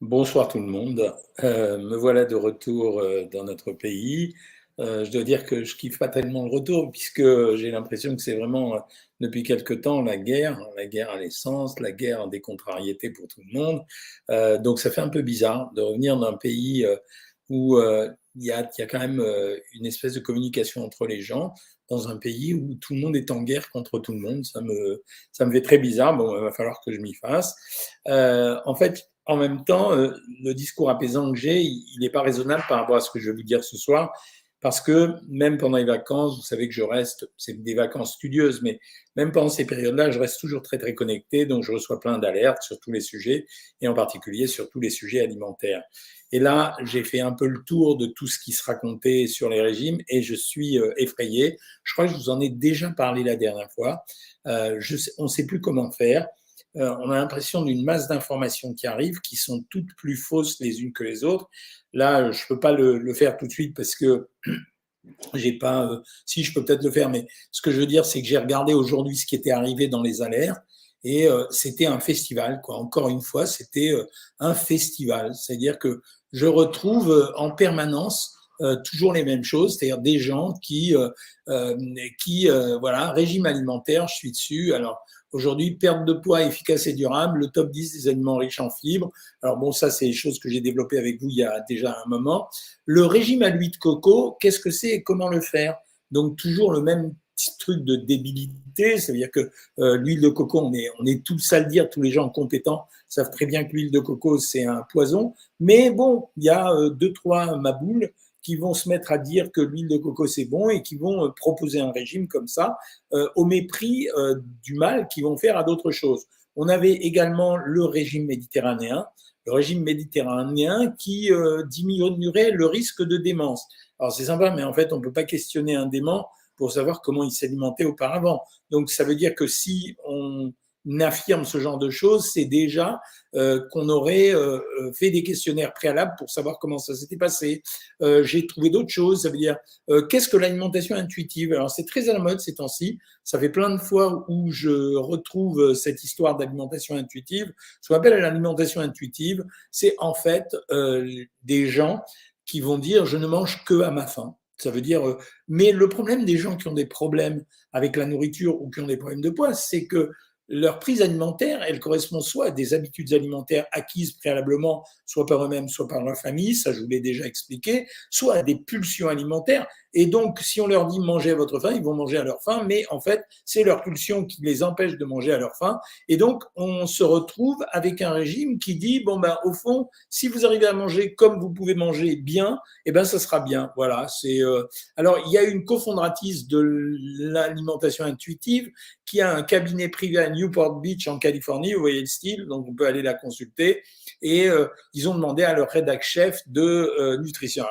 Bonsoir tout le monde. Euh, me voilà de retour euh, dans notre pays. Euh, je dois dire que je kiffe pas tellement le retour puisque j'ai l'impression que c'est vraiment depuis quelque temps la guerre, la guerre à l'essence, la guerre des contrariétés pour tout le monde. donc ça fait un peu bizarre de revenir d'un pays où il y, a, y a quand même une espèce de communication entre les gens dans un pays où tout le monde est en guerre contre tout le monde. Ça me, ça me fait très bizarre. Bon, il va falloir que je m'y fasse. en fait, en même temps, euh, le discours apaisant que j'ai, il n'est pas raisonnable par rapport à ce que je vais vous dire ce soir, parce que même pendant les vacances, vous savez que je reste, c'est des vacances studieuses, mais même pendant ces périodes-là, je reste toujours très très connecté, donc je reçois plein d'alertes sur tous les sujets, et en particulier sur tous les sujets alimentaires. Et là, j'ai fait un peu le tour de tout ce qui se racontait sur les régimes, et je suis euh, effrayé. Je crois que je vous en ai déjà parlé la dernière fois. Euh, on ne sait plus comment faire. Euh, on a l'impression d'une masse d'informations qui arrivent, qui sont toutes plus fausses les unes que les autres. Là, je ne peux pas le, faire tout de suite parce que j'ai pas. Euh, si, je peux peut-être le faire, mais ce que je veux dire, c'est que j'ai regardé aujourd'hui ce qui était arrivé dans les alertes et euh, c'était un festival. Encore une fois, c'était un festival. C'est-à-dire que je retrouve en permanence toujours les mêmes choses, c'est-à-dire des gens qui, qui voilà, régime alimentaire, je suis dessus. Alors, Aujourd'hui, perte de poids efficace et durable, le top 10 des aliments riches en fibres. Alors bon, ça, c'est des choses que j'ai développées avec vous il y a déjà un moment. Le régime à l'huile de coco, qu'est-ce que c'est et comment le faire? Donc toujours le même petit truc de débilité, c'est-à-dire que euh, l'huile de coco, on est, on est tous à le dire, tous les gens compétents savent très bien que l'huile de coco, c'est un poison. Mais bon, il y a euh, deux, trois maboules qui vont se mettre à dire que l'huile de coco c'est bon et qui vont euh, proposer un régime comme ça euh, au mépris euh, du mal qu'ils vont faire à d'autres choses. On avait également le régime méditerranéen, le régime méditerranéen qui diminuerait le risque de démence. Alors c'est sympa, mais en fait on ne peut pas questionner un dément pour savoir comment il s'alimentait auparavant. Donc ça veut dire que si on affirme ce genre de choses, c'est déjà euh, qu'on aurait euh, euh, fait des questionnaires préalables pour savoir comment ça s'était passé. J'ai trouvé d'autres choses, ça veut dire qu'est-ce que l'alimentation intuitive? Alors c'est très à la mode ces temps-ci, ça fait plein de fois où je retrouve cette histoire d'alimentation intuitive. Ce qu'on appelle l'alimentation intuitive, c'est en fait des gens qui vont dire je ne mange que à ma faim. Ça veut dire, mais le problème des gens qui ont des problèmes avec la nourriture ou qui ont des problèmes de poids, c'est que leur prise alimentaire, elle correspond soit à des habitudes alimentaires acquises préalablement, soit par eux-mêmes, soit par leur famille, ça je vous l'ai déjà expliqué, soit à des pulsions alimentaires. Et donc, si on leur dit manger à votre faim, ils vont manger à leur faim, mais en fait, c'est leur pulsion qui les empêche de manger à leur faim. Et donc, on se retrouve avec un régime qui dit, bon ben, au fond, si vous arrivez à manger comme vous pouvez manger bien, eh ben, ça sera bien. Voilà. C'est euh, alors, il y a une cofondratrice de l'alimentation intuitive qui a un cabinet privé à Newport Beach en Californie. Vous voyez le style, donc on peut aller la consulter. Et euh, ils ont demandé à leur rédac chef de euh, nutrition.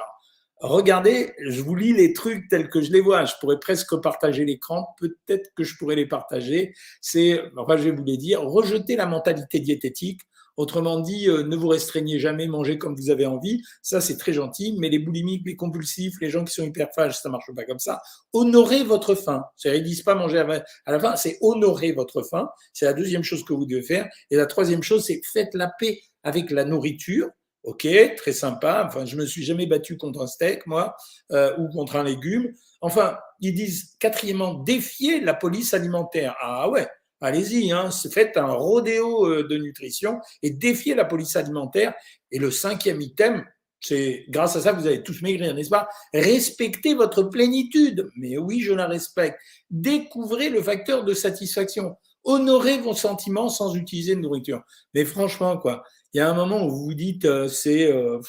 Regardez, je vous lis les trucs tels que je les vois. Je pourrais presque partager l'écran. Peut-être que je pourrais les partager. C'est, enfin, je vais vous les dire. Rejeter la mentalité diététique Autrement dit, euh, ne vous restreignez jamais, mangez comme vous avez envie. Ça, c'est très gentil. Mais les boulimiques, les compulsifs, les gens qui sont hyperphages, ça marche pas comme ça. Honorez votre faim. C'est-à-dire, ils disent pas manger à la fin, c'est honorer votre faim. C'est la deuxième chose que vous devez faire. Et la troisième chose, c'est faites la paix avec la nourriture. Ok, très sympa. Enfin, je me suis jamais battu contre un steak, moi, euh, ou contre un légume. Enfin, ils disent quatrièmement, défier la police alimentaire. Ah ouais, allez-y, hein, faites un rodéo euh, de nutrition et défiez la police alimentaire. Et le cinquième item, c'est grâce à ça vous allez tous maigrir, n'est-ce pas? Respectez votre plénitude. Mais oui, je la respecte. Découvrez le facteur de satisfaction. Honorez vos sentiments sans utiliser de nourriture. Mais franchement, quoi, il y a un moment où vous vous dites, euh, c'est, euh,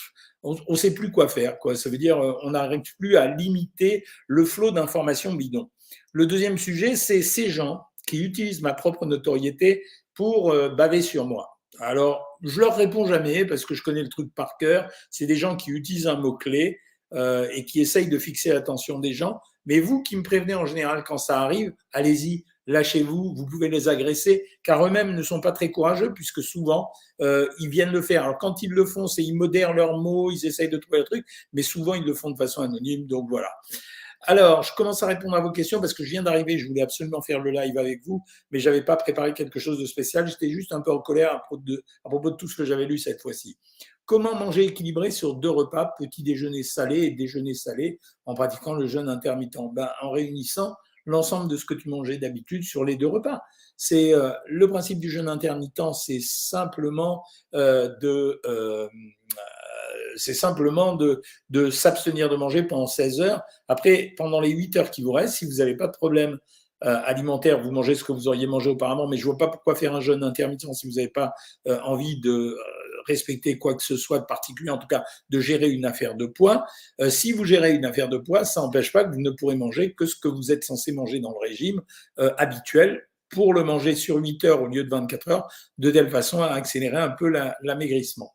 on ne sait plus quoi faire. Quoi. Ça veut dire, on n'arrive plus à limiter le flot d'informations bidons. Le deuxième sujet, c'est ces gens qui utilisent ma propre notoriété pour euh, baver sur moi. Alors, je leur réponds jamais parce que je connais le truc par cœur. C'est des gens qui utilisent un mot-clé euh, et qui essayent de fixer l'attention des gens. Mais vous qui me prévenez en général quand ça arrive, allez-y, lâchez-vous, vous pouvez les agresser, car eux-mêmes ne sont pas très courageux, puisque souvent, euh, ils viennent le faire. Alors quand ils le font, c'est ils modèrent leurs mots, ils essayent de trouver le truc, mais souvent, ils le font de façon anonyme, donc voilà. Alors, je commence à répondre à vos questions parce que je viens d'arriver. Je voulais absolument faire le live avec vous, mais je n'avais pas préparé quelque chose de spécial. J'étais juste un peu en colère à propos de, à propos de tout ce que j'avais lu cette fois-ci. Comment manger équilibré sur deux repas, petit déjeuner salé et déjeuner salé, en pratiquant le jeûne intermittent? Ben, En réunissant l'ensemble de ce que tu mangeais d'habitude sur les deux repas. C'est euh, le principe du jeûne intermittent, c'est simplement euh, de euh, c'est simplement de, de s'abstenir de manger pendant 16 heures. Après, pendant les 8 heures qui vous restent, si vous n'avez pas de problème alimentaire, vous mangez ce que vous auriez mangé auparavant, mais je ne vois pas pourquoi faire un jeûne intermittent si vous n'avez pas envie de respecter quoi que ce soit de particulier, en tout cas de gérer une affaire de poids. si vous gérez une affaire de poids, ça n'empêche pas que vous ne pourrez manger que ce que vous êtes censé manger dans le régime habituel pour le manger sur 8 heures au lieu de 24 heures, de telle façon à accélérer un peu l'amaigrissement.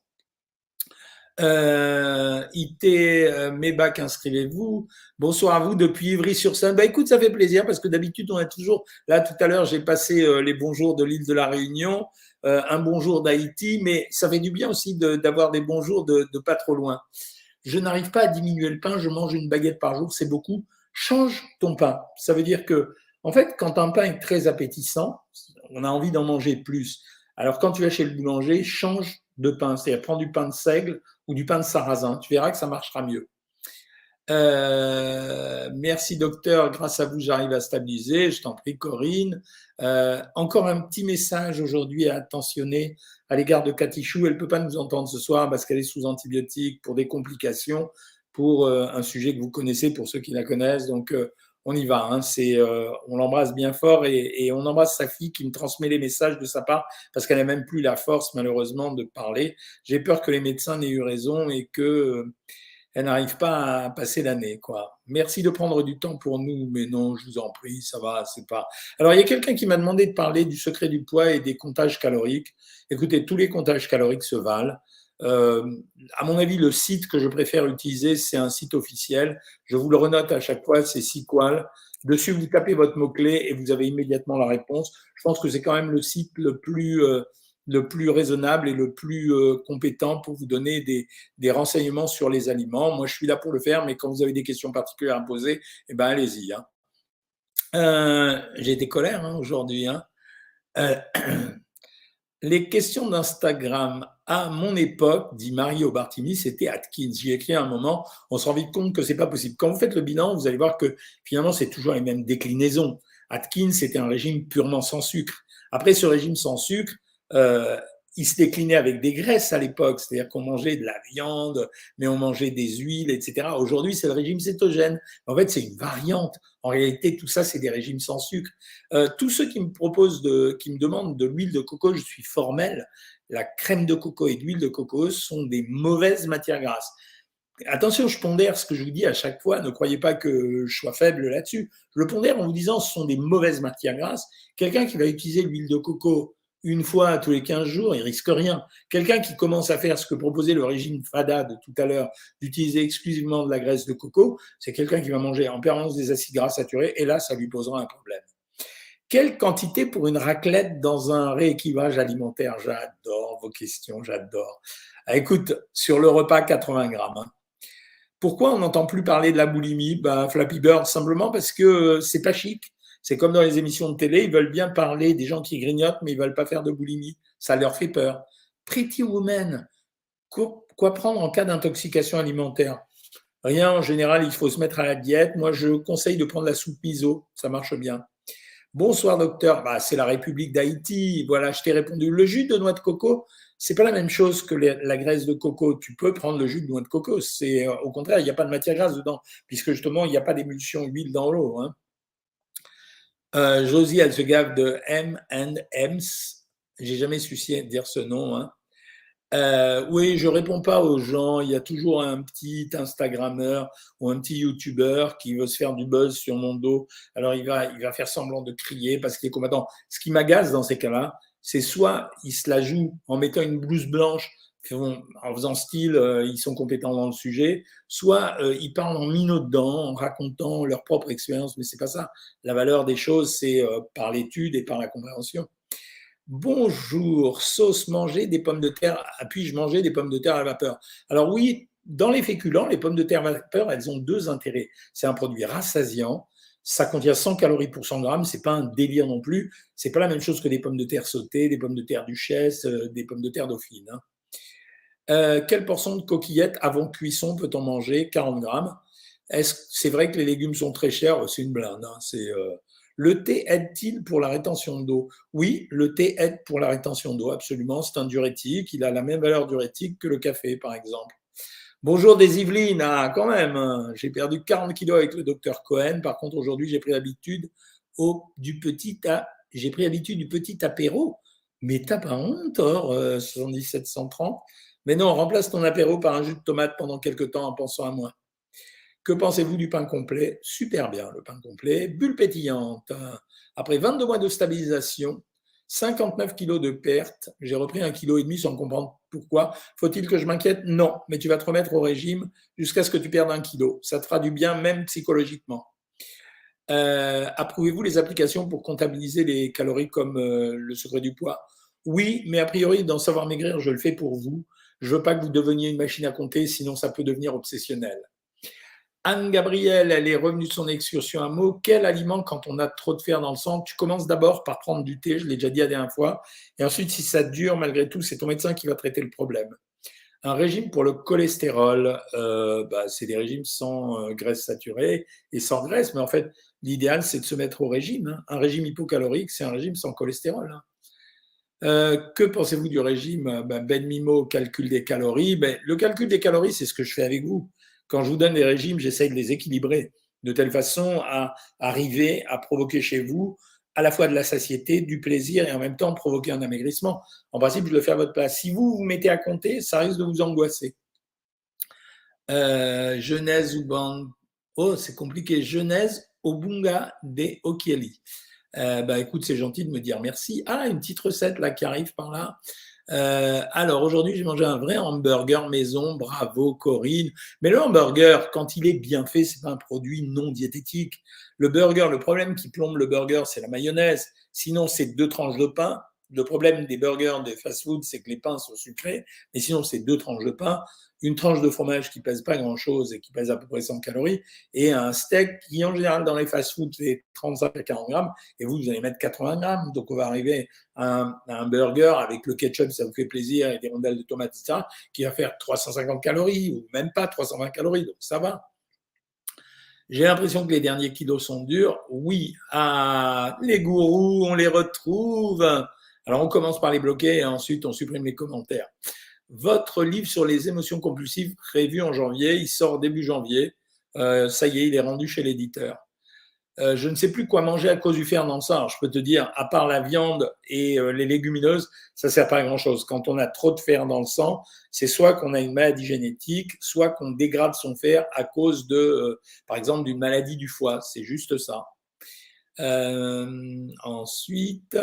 Euh, IT euh, Mébac, inscrivez-vous. Bonsoir à vous depuis Ivry-sur-Seine. Bah écoute, ça fait plaisir parce que d'habitude on est toujours là. Tout à l'heure, j'ai passé euh, les bonjours de l'île de la Réunion, euh, un bonjour d'Haïti, mais ça fait du bien aussi d'avoir des bonjours de, de pas trop loin. Je n'arrive pas à diminuer le pain. Je mange une baguette par jour, c'est beaucoup. Change ton pain. Ça veut dire que en fait, quand un pain est très appétissant, on a envie d'en manger plus. Alors, quand tu vas chez le boulanger, change de pain, c'est-à-dire prends du pain de seigle ou du pain de sarrasin. Tu verras que ça marchera mieux. Euh, merci docteur, grâce à vous j'arrive à stabiliser, je t'en prie Corinne. Euh, encore un petit message aujourd'hui à attentionner à l'égard de Katichou, elle ne peut pas nous entendre ce soir parce qu'elle est sous antibiotiques pour des complications, pour euh, un sujet que vous connaissez pour ceux qui la connaissent. Donc on y va. Hein. On l'embrasse bien fort et, on embrasse sa fille qui me transmet les messages de sa part parce qu'elle n'a même plus la force malheureusement de parler. J'ai peur que les médecins n'aient eu raison et que elle n'arrive pas à passer l'année. Quoi. Merci de prendre du temps pour nous, mais non, je vous en prie, ça va, c'est pas. Alors il y a quelqu'un qui m'a demandé de parler du secret du poids et des comptages caloriques. Écoutez, tous les comptages caloriques se valent. Euh, à mon avis, le site que je préfère utiliser, c'est un site officiel. Je vous le renote à chaque fois, c'est Sequal. Dessus, vous tapez votre mot-clé et vous avez immédiatement la réponse. Je pense que c'est quand même le site le plus, euh, le plus raisonnable et le plus euh, compétent pour vous donner des, des, renseignements sur les aliments. Moi, je suis là pour le faire, mais quand vous avez des questions particulières à poser, eh ben, allez-y. Hein. J'ai été colère hein, aujourd'hui. Hein. les questions d'Instagram à mon époque, dit Mario Bartini, c'était Atkins. J'y ai écrit un moment, on se rend vite compte que c'est pas possible. Quand vous faites le bilan, vous allez voir que finalement, c'est toujours les mêmes déclinaisons. Atkins, c'était un régime purement sans sucre. Après ce régime sans sucre, euh, il se déclinait avec des graisses à l'époque, c'est-à-dire qu'on mangeait de la viande, mais on mangeait des huiles, etc. Aujourd'hui, c'est le régime cétogène. En fait, c'est une variante. En réalité, tout ça, c'est des régimes sans sucre. Euh, tous ceux qui me proposent, de, qui me demandent de l'huile de coco, je suis formel. La crème de coco et l'huile de coco sont des mauvaises matières grasses. Attention, je pondère ce que je vous dis à chaque fois. Ne croyez pas que je sois faible là-dessus. Je le pondère en vous disant ce sont des mauvaises matières grasses. Quelqu'un qui va utiliser l'huile de coco une fois tous les 15 jours, il risque rien. Quelqu'un qui commence à faire ce que proposait le régime FADA de tout à l'heure, d'utiliser exclusivement de la graisse de coco, c'est quelqu'un qui va manger en permanence des acides gras saturés, et là, ça lui posera un problème. Quelle quantité pour une raclette dans un rééquilibrage alimentaire? J'adore vos questions, j'adore. Ah, écoute, sur le repas, 80 grammes. Hein. Pourquoi on n'entend plus parler de la boulimie? Bah, Flappy Bird, simplement parce que c'est pas chic c'est comme dans les émissions de télé, ils veulent bien parler des gens qui grignotent, mais ils veulent pas faire de boulimie. Ça leur fait peur. Pretty Woman, quoi prendre en cas d'intoxication alimentaire? Rien, en général, il faut se mettre à la diète. Moi, je conseille de prendre la soupe miso, ça marche bien. Bonsoir docteur, bah, c'est la République d'Haïti. Voilà, je t'ai répondu. Le jus de noix de coco, c'est pas la même chose que la graisse de coco. Tu peux prendre le jus de noix de coco. C'est euh, au contraire, il n'y a pas de matière grasse dedans, puisque justement, il n'y a pas d'émulsion huile dans l'eau. Hein. Euh, Josie, elle se gave de M and M's. J'ai jamais su dire ce nom. Hein. Euh, oui, je réponds pas aux gens. Il y a toujours un petit Instagrammeur ou un petit YouTuber qui veut se faire du buzz sur mon dos. Alors il va, il va faire semblant de crier parce qu'il est combattant. Ce qui m'agace dans ces cas-là, c'est soit il se la joue en mettant une blouse blanche en faisant style, euh, ils sont compétents dans le sujet, soit euh, ils parlent en minaudant, en racontant leur propre expérience, mais c'est pas ça. La valeur des choses, c'est euh, par l'étude et par la compréhension. Bonjour, sauce manger des pommes de terre. Puis-je manger des pommes de terre à vapeur? Alors oui, dans les féculents, les pommes de terre vapeur, elles ont deux intérêts. C'est un produit rassasiant, ça contient 100 calories pour 100 grammes, c'est pas un délire non plus. C'est pas la même chose que des pommes de terre sautées, des pommes de terre duchesse, des pommes de terre dauphine. Hein. Euh, quelle portion de coquillettes avant cuisson peut-on manger? 40 grammes. Est-ce c'est vrai que les légumes sont très chers? C'est une blinde. Hein. Euh, le thé aide-t-il pour la rétention d'eau? Oui, le thé aide pour la rétention d'eau, absolument. C'est un diurétique. Il a la même valeur diurétique que le café, par exemple. Bonjour des Yvelines, ah, quand même, hein. j'ai perdu 40 kilos avec le docteur Cohen. Par contre, aujourd'hui, j'ai pris l'habitude du petit j'ai pris l'habitude du petit apéro. Mais t'as pas honte, or, 7730. Euh, Mais non, remplace ton apéro par un jus de tomate pendant quelques temps en pensant à moi. Que pensez-vous du pain complet? Super bien, le pain complet. Bulle pétillante. Après 22 mois de stabilisation, 59 kilos de perte. J'ai repris un kilo et demi sans comprendre pourquoi. Faut-il que je m'inquiète? Non, mais tu vas te remettre au régime jusqu'à ce que tu perdes un kilo. Ça te fera du bien même psychologiquement. Euh, approuvez-vous les applications pour comptabiliser les calories comme euh, le secret du poids? Oui, mais a priori, dans Savoir Maigrir, je le fais pour vous. Je veux pas que vous deveniez une machine à compter, sinon ça peut devenir obsessionnel. Anne-Gabrielle, elle est revenue de son excursion à mot. Quel aliment quand on a trop de fer dans le sang Tu commences d'abord par prendre du thé, je l'ai déjà dit la dernière fois, et ensuite, si ça dure, malgré tout, c'est ton médecin qui va traiter le problème. Un régime pour le cholestérol, euh, bah, c'est des régimes sans euh, graisse saturée et sans graisse, mais en fait, l'idéal, c'est de se mettre au régime. Hein. Un régime hypocalorique, c'est un régime sans cholestérol. Hein. Euh, que pensez-vous du régime bah, Ben Mimo, calcul des calories? Ben, Le calcul des calories, c'est ce que je fais avec vous quand je vous donne des régimes, j'essaye de les équilibrer de telle façon à arriver à provoquer chez vous à la fois de la satiété, du plaisir et en même temps provoquer un amaigrissement. En principe, je le fais à votre place. Si vous vous mettez à compter, ça risque de vous angoisser. Euh, Genèse ou Bang. Oh, c'est compliqué. Genèse Bunga de Okieli. Euh, bah, écoute, c'est gentil de me dire merci. Ah, une petite recette là qui arrive par là. Euh, alors aujourd'hui, j'ai mangé un vrai hamburger maison. Bravo Corinne. Mais le hamburger, quand il est bien fait, c'est pas un produit non diététique. Le burger, le problème qui plombe le burger, c'est la mayonnaise. Sinon, c'est deux tranches de pain. Le problème des burgers de fast-food, c'est que les pains sont sucrés. Mais sinon, c'est deux tranches de pain une tranche de fromage qui pèse pas grand-chose et qui pèse à peu près 100 calories, et un steak qui, en général, dans les fast-foods, fait 35 à 40 grammes, et vous, vous allez mettre 80 grammes. Donc, on va arriver à un, burger avec le ketchup, ça vous fait plaisir, et des rondelles de tomates, etc., qui va faire 350 calories, ou même pas 320 calories, donc ça va. J'ai l'impression que les derniers kilos sont durs. Oui, ah, les gourous, on les retrouve. Alors, on commence par les bloquer et ensuite on supprime les commentaires votre livre sur les émotions compulsives prévu en janvier. Il sort début janvier. Euh, ça y est, il est rendu chez l'éditeur. Euh, je ne sais plus quoi manger à cause du fer dans le sang. je peux te dire, à part la viande et euh, les légumineuses, ça sert pas à grand chose. Quand on a trop de fer dans le sang, c'est soit qu'on a une maladie génétique, soit qu'on dégrade son fer à cause de, par exemple, d'une maladie du foie. C'est juste ça. ensuite,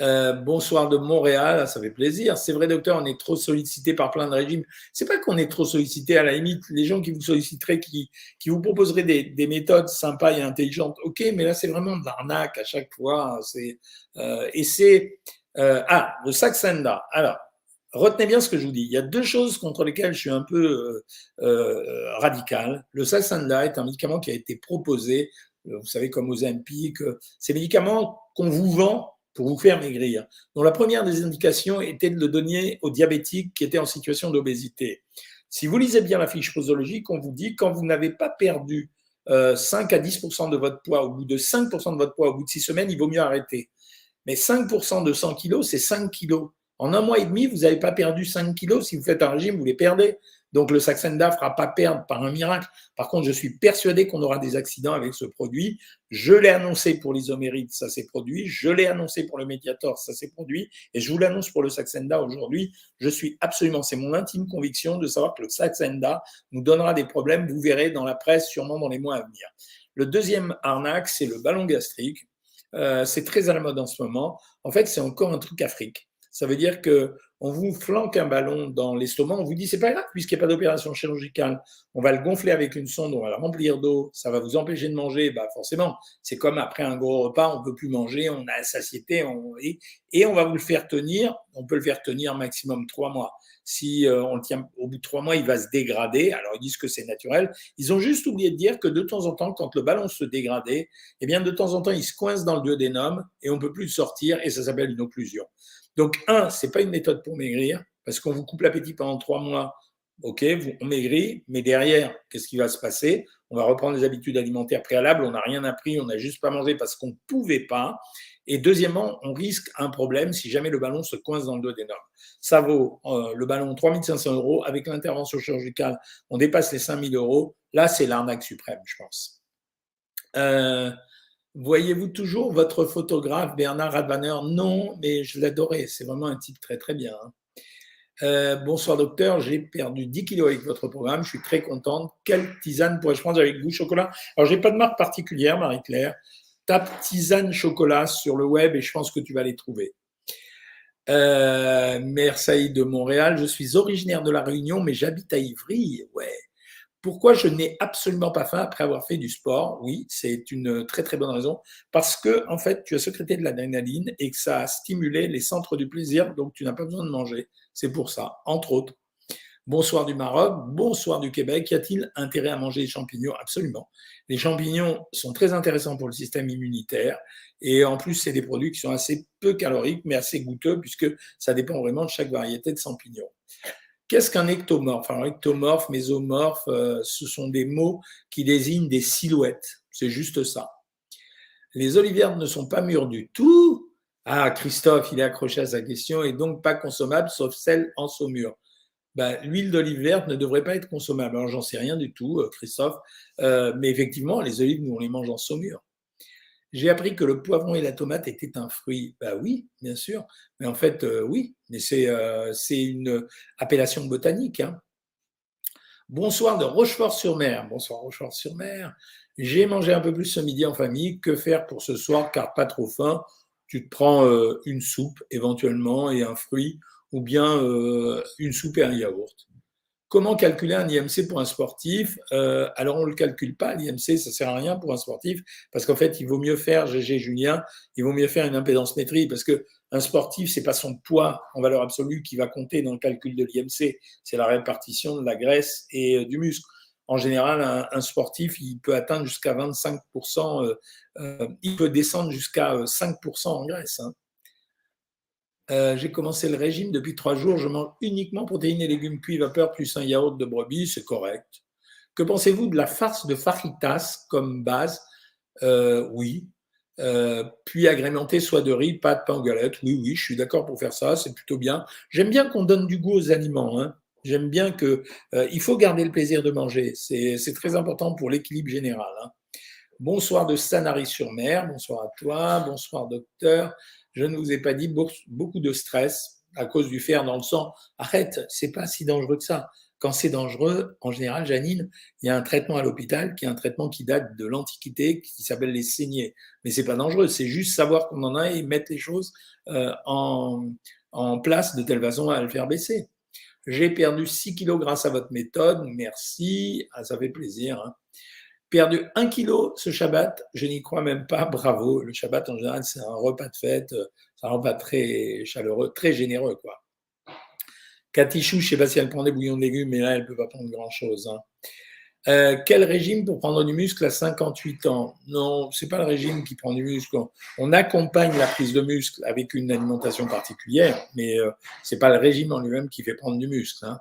euh, bonsoir de Montréal, ça fait plaisir. C'est vrai, docteur, on est trop sollicité par plein de régimes. C'est pas qu'on est trop sollicité, à la limite, les gens qui vous solliciteraient, qui, qui vous proposeraient des, méthodes sympas et intelligentes, ok, mais là, c'est vraiment de l'arnaque à chaque fois. C'est, euh, et c'est. Euh, ah, le Saxenda. Alors, retenez bien ce que je vous dis. Il y a deux choses contre lesquelles je suis un peu radical. Le Saxenda est un médicament qui a été proposé, vous savez, comme aux Ozempic. Ces médicaments qu'on vous vend pour vous faire maigrir, dont la première des indications était de le donner aux diabétiques qui étaient en situation d'obésité. Si vous lisez bien la fiche posologique, on vous dit quand vous n'avez pas perdu 5 euh, à 10% de votre poids au bout de 5% de votre poids au bout de 6 semaines, il vaut mieux arrêter. Mais 5% de 100 kilos, c'est 5 kilos. En un mois et demi, vous n'avez pas perdu 5 kilos. Si vous faites un régime, vous les perdez. Donc le Saxenda ne fera pas perdre par un miracle. Par contre, je suis persuadé qu'on aura des accidents avec ce produit. Je l'ai annoncé pour l'isomérite, ça s'est produit. Je l'ai annoncé pour le Mediator, ça s'est produit. Et je vous l'annonce pour le Saxenda aujourd'hui. Je suis absolument, c'est mon intime conviction de savoir que le Saxenda nous donnera des problèmes. Vous verrez dans la presse sûrement dans les mois à venir. Le deuxième arnaque, c'est le ballon gastrique. Euh, c'est très à la mode en ce moment. En fait, c'est encore un truc Afrique. Ça veut dire que on vous flanque un ballon dans l'estomac, on vous dit c'est pas grave puisqu'il n'y a pas d'opération chirurgicale, on va le gonfler avec une sonde, on va le remplir d'eau, ça va vous empêcher de manger, bah forcément, c'est comme après un gros repas, on peut plus manger, on a satiété, et, on va vous le faire tenir, on peut le faire tenir maximum trois mois. Si euh, on le tient au bout de trois mois, il va se dégrader. Alors ils disent que c'est naturel. Ils ont juste oublié de dire que de temps en temps, quand le ballon se dégradait, eh bien de temps en temps, il se coince dans le duodénum et on peut plus le sortir et ça s'appelle une occlusion. Donc, un, c'est pas une méthode pour maigrir, parce qu'on vous coupe l'appétit pendant trois mois. Ok, on maigrit, mais derrière, qu'est-ce qui va se passer? On va reprendre les habitudes alimentaires préalables, on n'a rien appris, on n'a juste pas mangé parce qu'on ne pouvait pas. Et deuxièmement, on risque un problème si jamais le ballon se coince dans le dos des normes. Ça vaut euh, le ballon 3500 euros. Avec l'intervention chirurgicale, on dépasse les 5000 euros. Là, c'est l'arnaque suprême, je pense. Euh, Voyez-vous toujours votre photographe Bernard Radvaner Non, mais je l'adorais. C'est vraiment un type très très bien. Hein. Euh, bonsoir docteur, j'ai perdu 10 kilos avec votre programme. Je suis très contente. Quelle tisane pourrais-je prendre avec vous? Chocolat? Alors, j'ai pas de marque particulière, Marie-Claire. Tape tisane chocolat sur le web et je pense que tu vas les trouver. Euh, Mère de Montréal, je suis originaire de La Réunion, mais j'habite à Ivry. Ouais. Pourquoi je n'ai absolument pas faim après avoir fait du sport? Oui, c'est une très très bonne raison. Parce que, en fait, tu as sécrété de l'adrénaline et que ça a stimulé les centres du plaisir, donc tu n'as pas besoin de manger. C'est pour ça, entre autres. Bonsoir du Maroc, bonsoir du Québec. Y a-t-il intérêt à manger des champignons? Absolument. Les champignons sont très intéressants pour le système immunitaire et en plus, c'est des produits qui sont assez peu caloriques mais assez goûteux puisque ça dépend vraiment de chaque variété de champignons. Qu'est-ce qu'un ectomorphe? Alors, ectomorphe, mésomorphe, euh, ce sont des mots qui désignent des silhouettes. C'est juste ça. Les olives ne sont pas mûres du tout. Ah, Christophe, il est accroché à sa question et donc pas consommable sauf celle en saumure. Ben, l'huile d'olive verte ne devrait pas être consommable. Alors, j'en sais rien du tout, euh, Christophe, euh, mais effectivement, les olives, nous, on les mange en saumure. J'ai appris que le poivron et la tomate étaient un fruit. Bah oui, bien sûr. Mais en fait, euh, oui, mais c'est euh, une appellation botanique. Hein. Bonsoir de Rochefort-sur-Mer. Bonsoir Rochefort-sur-Mer. J'ai mangé un peu plus ce midi en famille. Que faire pour ce soir? Car pas trop faim Tu te prends euh, une soupe éventuellement et un fruit ou bien une soupe et un yaourt. Comment calculer un IMC pour un sportif euh, Alors, on ne le calcule pas, l'IMC, ça ne sert à rien pour un sportif, parce qu'en fait, il vaut mieux faire, GG Julien, il vaut mieux faire une impédance métrie, parce qu'un sportif, ce n'est pas son poids en valeur absolue qui va compter dans le calcul de l'IMC, c'est la répartition de la graisse et euh, du muscle. En général, un, sportif, il peut atteindre jusqu'à 25%, euh, il peut descendre jusqu'à 5% en graisse. Hein. Euh, j'ai commencé le régime depuis trois jours. Je mange uniquement protéines et légumes cuits vapeur plus un yaourt de brebis. C'est correct. Que pensez-vous de la farce de fajitas comme base? Euh, Oui. Euh, puis agrémenter soit de riz, pâte, pain galette. Oui, oui, je suis d'accord pour faire ça. C'est plutôt bien. J'aime bien qu'on donne du goût aux aliments. Hein. J'aime bien que. il faut garder le plaisir de manger. C'est très important pour l'équilibre général. Hein. Bonsoir de Sanary-sur-Mer. Bonsoir à toi. Bonsoir, docteur je ne vous ai pas dit beaucoup de stress à cause du fer dans le sang. Arrête, c'est pas si dangereux que ça. Quand c'est dangereux, en général, Janine, il y a un traitement à l'hôpital qui est un traitement qui date de l'Antiquité, qui s'appelle les saignées. Mais c'est pas dangereux, c'est juste savoir qu'on en a et mettre les choses euh, en, place de telle façon à le faire baisser. J'ai perdu 6 kilos grâce à votre méthode. Merci. Ah, ça fait plaisir. Hein perdu un kilo ce Shabbat, je n'y crois même pas, bravo. Le Shabbat, en général, c'est un repas de fête, c'est un repas très chaleureux, très généreux, quoi. Katichou, je ne sais pas si elle prend des bouillons de légumes, mais là, elle ne peut pas prendre grand-chose. Hein. Euh, quel régime pour prendre du muscle à 58 ans? Non, c'est pas le régime qui prend du muscle. On accompagne la prise de muscle avec une alimentation particulière, mais euh, c'est pas le régime en lui-même qui fait prendre du muscle. Hein.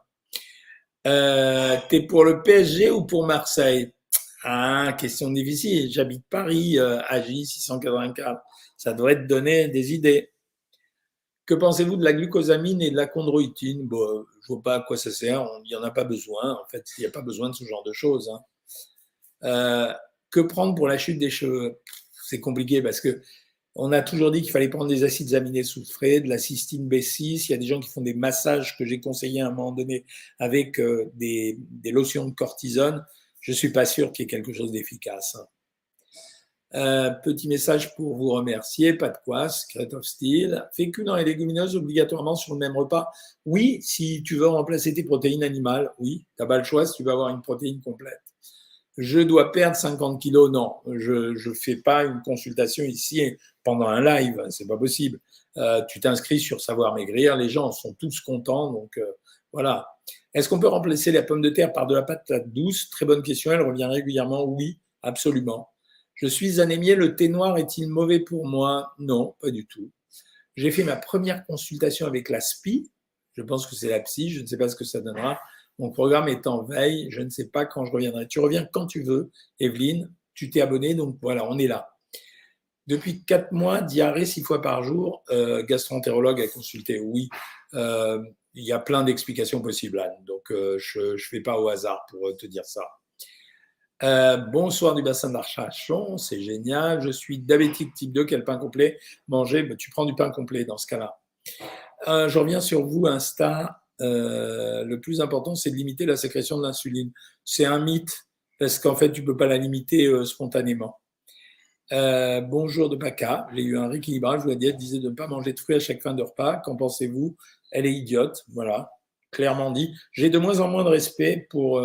Euh, T'es pour le PSG ou pour Marseille? Ah, question difficile. J'habite Paris, euh, AJ 684. Ça devrait te donner des idées. Que pensez-vous de la glucosamine et de la chondroïtine? Bon, Je ne vois pas à quoi ça sert. Il n'y en a pas besoin. En fait, il n'y a pas besoin de ce genre de choses. Hein. Euh, que prendre pour la chute des cheveux? C'est compliqué parce que on a toujours dit qu'il fallait prendre des acides aminés soufrés, de la cystine B6. Il y a des gens qui font des massages que j'ai conseillés à un moment donné avec euh, des lotions de cortisone je ne suis pas sûr qu'il y ait quelque chose d'efficace. Euh, petit message pour vous remercier, pas de quoi, Secret of Steel. Féculents et légumineuses obligatoirement sur le même repas. Oui, si tu veux remplacer tes protéines animales, oui, tu n'as pas le choix si tu veux avoir une protéine complète. Je dois perdre 50 kilos, non. Je ne fais pas une consultation ici pendant un live, c'est pas possible. Euh, tu t'inscris sur Savoir Maigrir, les gens sont tous contents, donc euh, voilà. Est-ce qu'on peut remplacer la pomme de terre par de la pâte douce? Très bonne question, elle revient régulièrement. Oui, absolument. Je suis anémié, le thé noir est-il mauvais pour moi? Non, pas du tout. J'ai fait ma première consultation avec la SPI. Je pense que c'est la psy, je ne sais pas ce que ça donnera. Mon programme est en veille, je ne sais pas quand je reviendrai. Tu reviens quand tu veux, Evelyne. Tu t'es abonné, donc voilà, on est là. Depuis quatre mois, diarrhée six fois par jour, euh, gastroentérologue à consulter. Oui, euh, il y a plein d'explications possibles, Anne. Donc, euh, je ne fais pas au hasard pour te dire ça. Euh, bonsoir du bassin d'Archachon, c'est génial. Je suis diabétique type 2, quel pain complet manger? Tu prends du pain complet dans ce cas-là. Euh, je reviens sur vous, Insta. Euh, le plus important, c'est de limiter la sécrétion de l'insuline. C'est un mythe, parce qu'en fait, tu ne peux pas la limiter spontanément. bonjour de Paca, j'ai eu un rééquilibrage où la diète disait de ne pas manger de fruits à chaque fin de repas. Qu'en pensez-vous Elle est idiote, voilà, clairement dit. J'ai de moins en moins de respect pour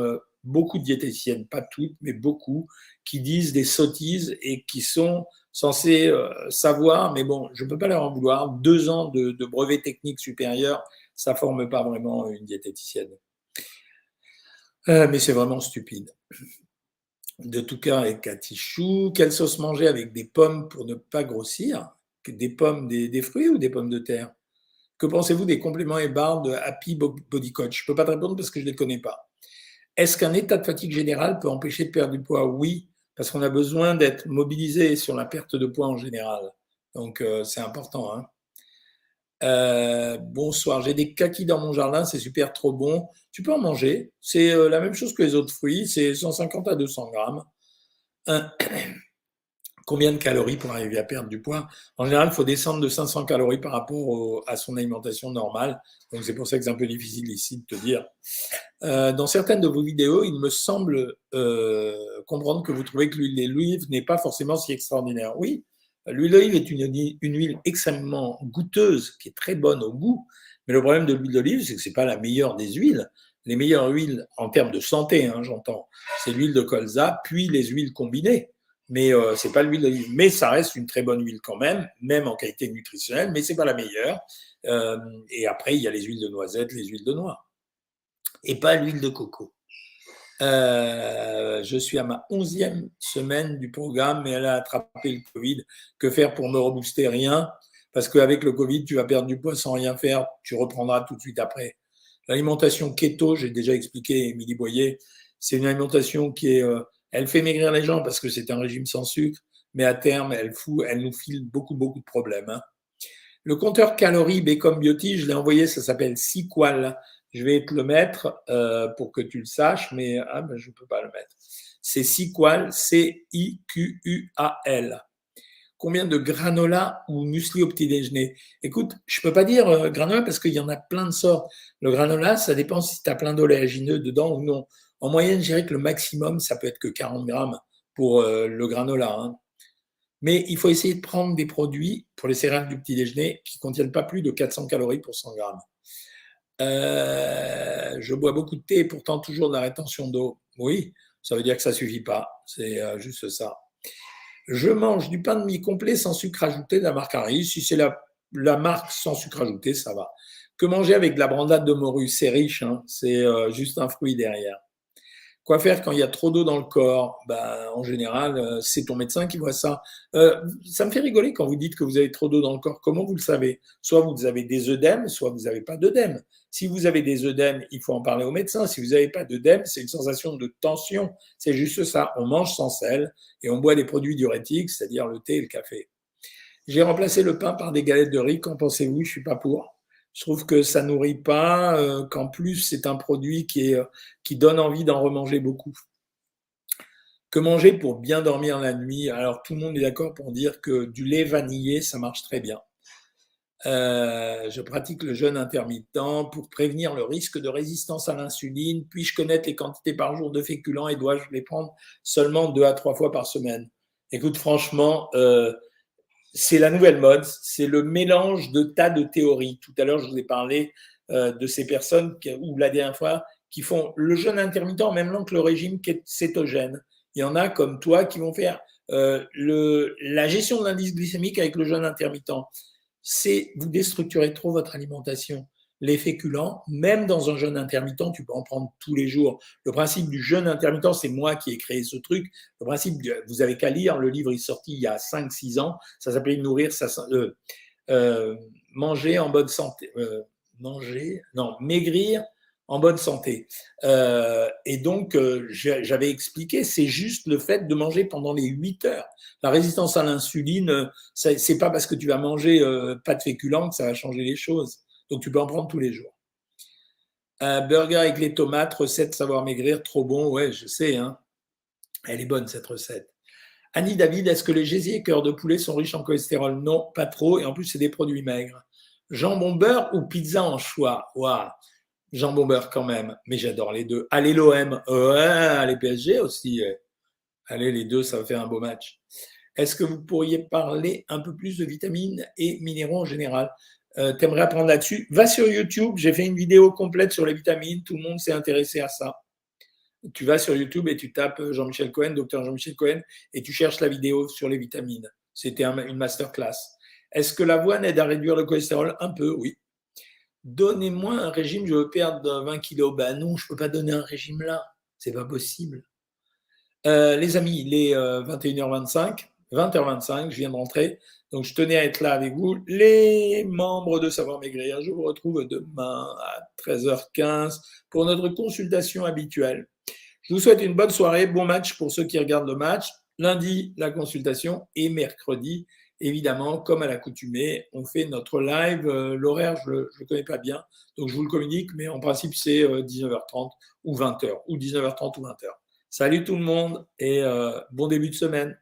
beaucoup de diététiciennes, pas toutes, mais beaucoup, qui disent des sottises et qui sont censées euh, savoir, mais bon, je ne peux pas leur en vouloir. Deux ans de, brevet technique supérieur, ça ne forme pas vraiment une diététicienne. Euh, mais c'est vraiment stupide. De tout cas, avec Katichou, quelle sauce manger avec des pommes pour ne pas grossir? Des pommes, des, fruits ou des pommes de terre? Que pensez-vous des compléments et barres de Happy Body Coach? Je ne peux pas te répondre parce que je ne les connais pas. Est-ce qu'un état de fatigue général peut empêcher de perdre du poids? Oui, parce qu'on a besoin d'être mobilisé sur la perte de poids en général. Donc, euh, c'est important. Hein. Euh, bonsoir, j'ai des kakis dans mon jardin, c'est super trop bon. Tu peux en manger. C'est euh, la même chose que les autres fruits, c'est 150 à 200 grammes. combien de calories pour arriver à perdre du poids En général, il faut descendre de 500 calories par rapport à son alimentation normale. Donc c'est pour ça que c'est un peu difficile ici de te dire. Euh, dans certaines de vos vidéos, il me semble euh, comprendre que vous trouvez que l'huile d'olive n'est pas forcément si extraordinaire. Oui, l'huile d'olive est une, huile extrêmement goûteuse, qui est très bonne au goût. Mais le problème de l'huile d'olive, c'est que c'est pas la meilleure des huiles. Les meilleures huiles en termes de santé, hein, j'entends, c'est l'huile de colza, puis les huiles combinées mais euh, c'est pas l'huile d'olive. Mais ça reste une très bonne huile quand même, même en qualité nutritionnelle, mais c'est pas la meilleure. Euh, et après, il y a les huiles de noisette, les huiles de noix, et pas l'huile de coco. Euh, je suis à ma onzième semaine du programme, mais elle a attrapé le Covid. Que faire pour me rebooster? Rien, parce qu'avec le Covid, tu vas perdre du poids sans rien faire, tu reprendras tout de suite après. L'alimentation keto, j'ai déjà expliqué, Émilie Boyer, c'est une alimentation qui est euh, elle fait maigrir les gens parce que c'est un régime sans sucre, mais à terme, elle, nous file beaucoup, beaucoup de problèmes. Hein. Le compteur calories Becom Beauty, je l'ai envoyé, ça s'appelle Sequal. Je vais te le mettre euh, pour que tu le saches, mais ah, ben, je ne peux pas le mettre. C'est Sequal, C-I-Q-U-A-L. Combien de granola ou muesli au petit déjeuner? Écoute, je ne peux pas dire euh, granola parce qu'il y en a plein de sortes. Le granola, ça dépend si tu as plein d'oléagineux dedans ou non. En moyenne, je dirais que le maximum, ça peut être que 40 grammes pour euh, le granola. Hein. Mais il faut essayer de prendre des produits pour les céréales du petit déjeuner qui ne contiennent pas plus de 400 calories pour 100 grammes. Euh, je bois beaucoup de thé et pourtant toujours de la rétention d'eau. Oui, ça veut dire que ça ne suffit pas. C'est euh, juste ça. Je mange du pain de mie complet sans sucre ajouté de la marque Harry. Si c'est la, marque sans sucre ajouté, ça va. Que manger avec de la brandade de morue C'est riche, hein. c'est juste un fruit derrière. Quoi faire quand il y a trop d'eau dans le corps? Ben, En général, euh, c'est ton médecin qui voit ça. Euh, ça me fait rigoler quand vous dites que vous avez trop d'eau dans le corps. Comment vous le savez? Soit vous avez des œdèmes, soit vous n'avez pas d'œdème. Si vous avez des œdèmes, il faut en parler au médecin. Si vous n'avez pas d'œdème, c'est une sensation de tension. C'est juste ça. On mange sans sel et on boit des produits diurétiques, c'est-à-dire le thé et le café. J'ai remplacé le pain par des galettes de riz. Qu'en pensez-vous? Je suis pas pour. Je trouve que ça nourrit pas, euh, qu'en plus c'est un produit qui, est, euh, qui donne envie d'en remanger beaucoup. Que manger pour bien dormir la nuit? Alors tout le monde est d'accord pour dire que du lait vanillé, ça marche très bien. Euh, je pratique le jeûne intermittent pour prévenir le risque de résistance à l'insuline. Puis-je connaître les quantités par jour de féculents et dois-je les prendre seulement deux à trois fois par semaine? Écoute, franchement, c'est la nouvelle mode, c'est le mélange de tas de théories. Tout à l'heure, je vous ai parlé euh, de ces personnes, ou la dernière fois, qui font le jeûne intermittent en même temps que le régime cétogène. Il y en a comme toi qui vont faire euh, le, la gestion de l'indice glycémique avec le jeûne intermittent. C'est vous déstructurez trop votre alimentation les féculents, même dans un jeûne intermittent, tu peux en prendre tous les jours. Le principe du jeûne intermittent, c'est moi qui ai créé ce truc. Le principe, vous avez qu'à lire, le livre est sorti il y a 5-6 ans, ça s'appelait Nourrir sa euh, euh, manger en bonne santé. Euh, manger, non, maigrir en bonne santé. Et donc, j'avais expliqué, c'est juste le fait de manger pendant les 8 heures. La résistance à l'insuline, c'est pas parce que tu vas manger pas de féculents que ça va changer les choses. Donc tu peux en prendre tous les jours. Un burger avec les tomates, recette savoir maigrir, trop bon. Ouais, je sais. Hein. Elle est bonne cette recette. Annie David, est-ce que les gésiers et cœurs de poulet sont riches en cholestérol? Non, pas trop. Et en plus, c'est des produits maigres. Jambon beurre ou pizza en choix? Waouh Jambon beurre quand même. Mais j'adore les deux. Allez l'OM. Ouais, allez PSG aussi. Allez les deux, ça va faire un beau match. Est-ce que vous pourriez parler un peu plus de vitamines et minéraux en général? Euh, tu aimerais apprendre là-dessus, va sur YouTube. J'ai fait une vidéo complète sur les vitamines. Tout le monde s'est intéressé à ça. Tu vas sur YouTube et tu tapes Jean-Michel Cohen, docteur Jean-Michel Cohen, et tu cherches la vidéo sur les vitamines. C'était une masterclass. Est-ce que l'avoine aide à réduire le cholestérol? Un peu, oui. Donnez-moi un régime, je veux perdre 20 kilos. Ben non, je ne peux pas donner un régime là. C'est pas possible. Euh, les amis, il est 21h25, 20h25, je viens de rentrer. Donc, je tenais à être là avec vous, les membres de Savoir Maigrir. Je vous retrouve demain à 13h15 pour notre consultation habituelle. Je vous souhaite une bonne soirée, bon match pour ceux qui regardent le match. Lundi, la consultation et mercredi, évidemment, comme à l'accoutumée, on fait notre live. Euh, l'horaire, je ne le connais pas bien, donc je vous le communique, mais en principe, c'est 19h30 euh, ou 20h, ou 19h30 ou 20h. Salut tout le monde et euh, bon début de semaine.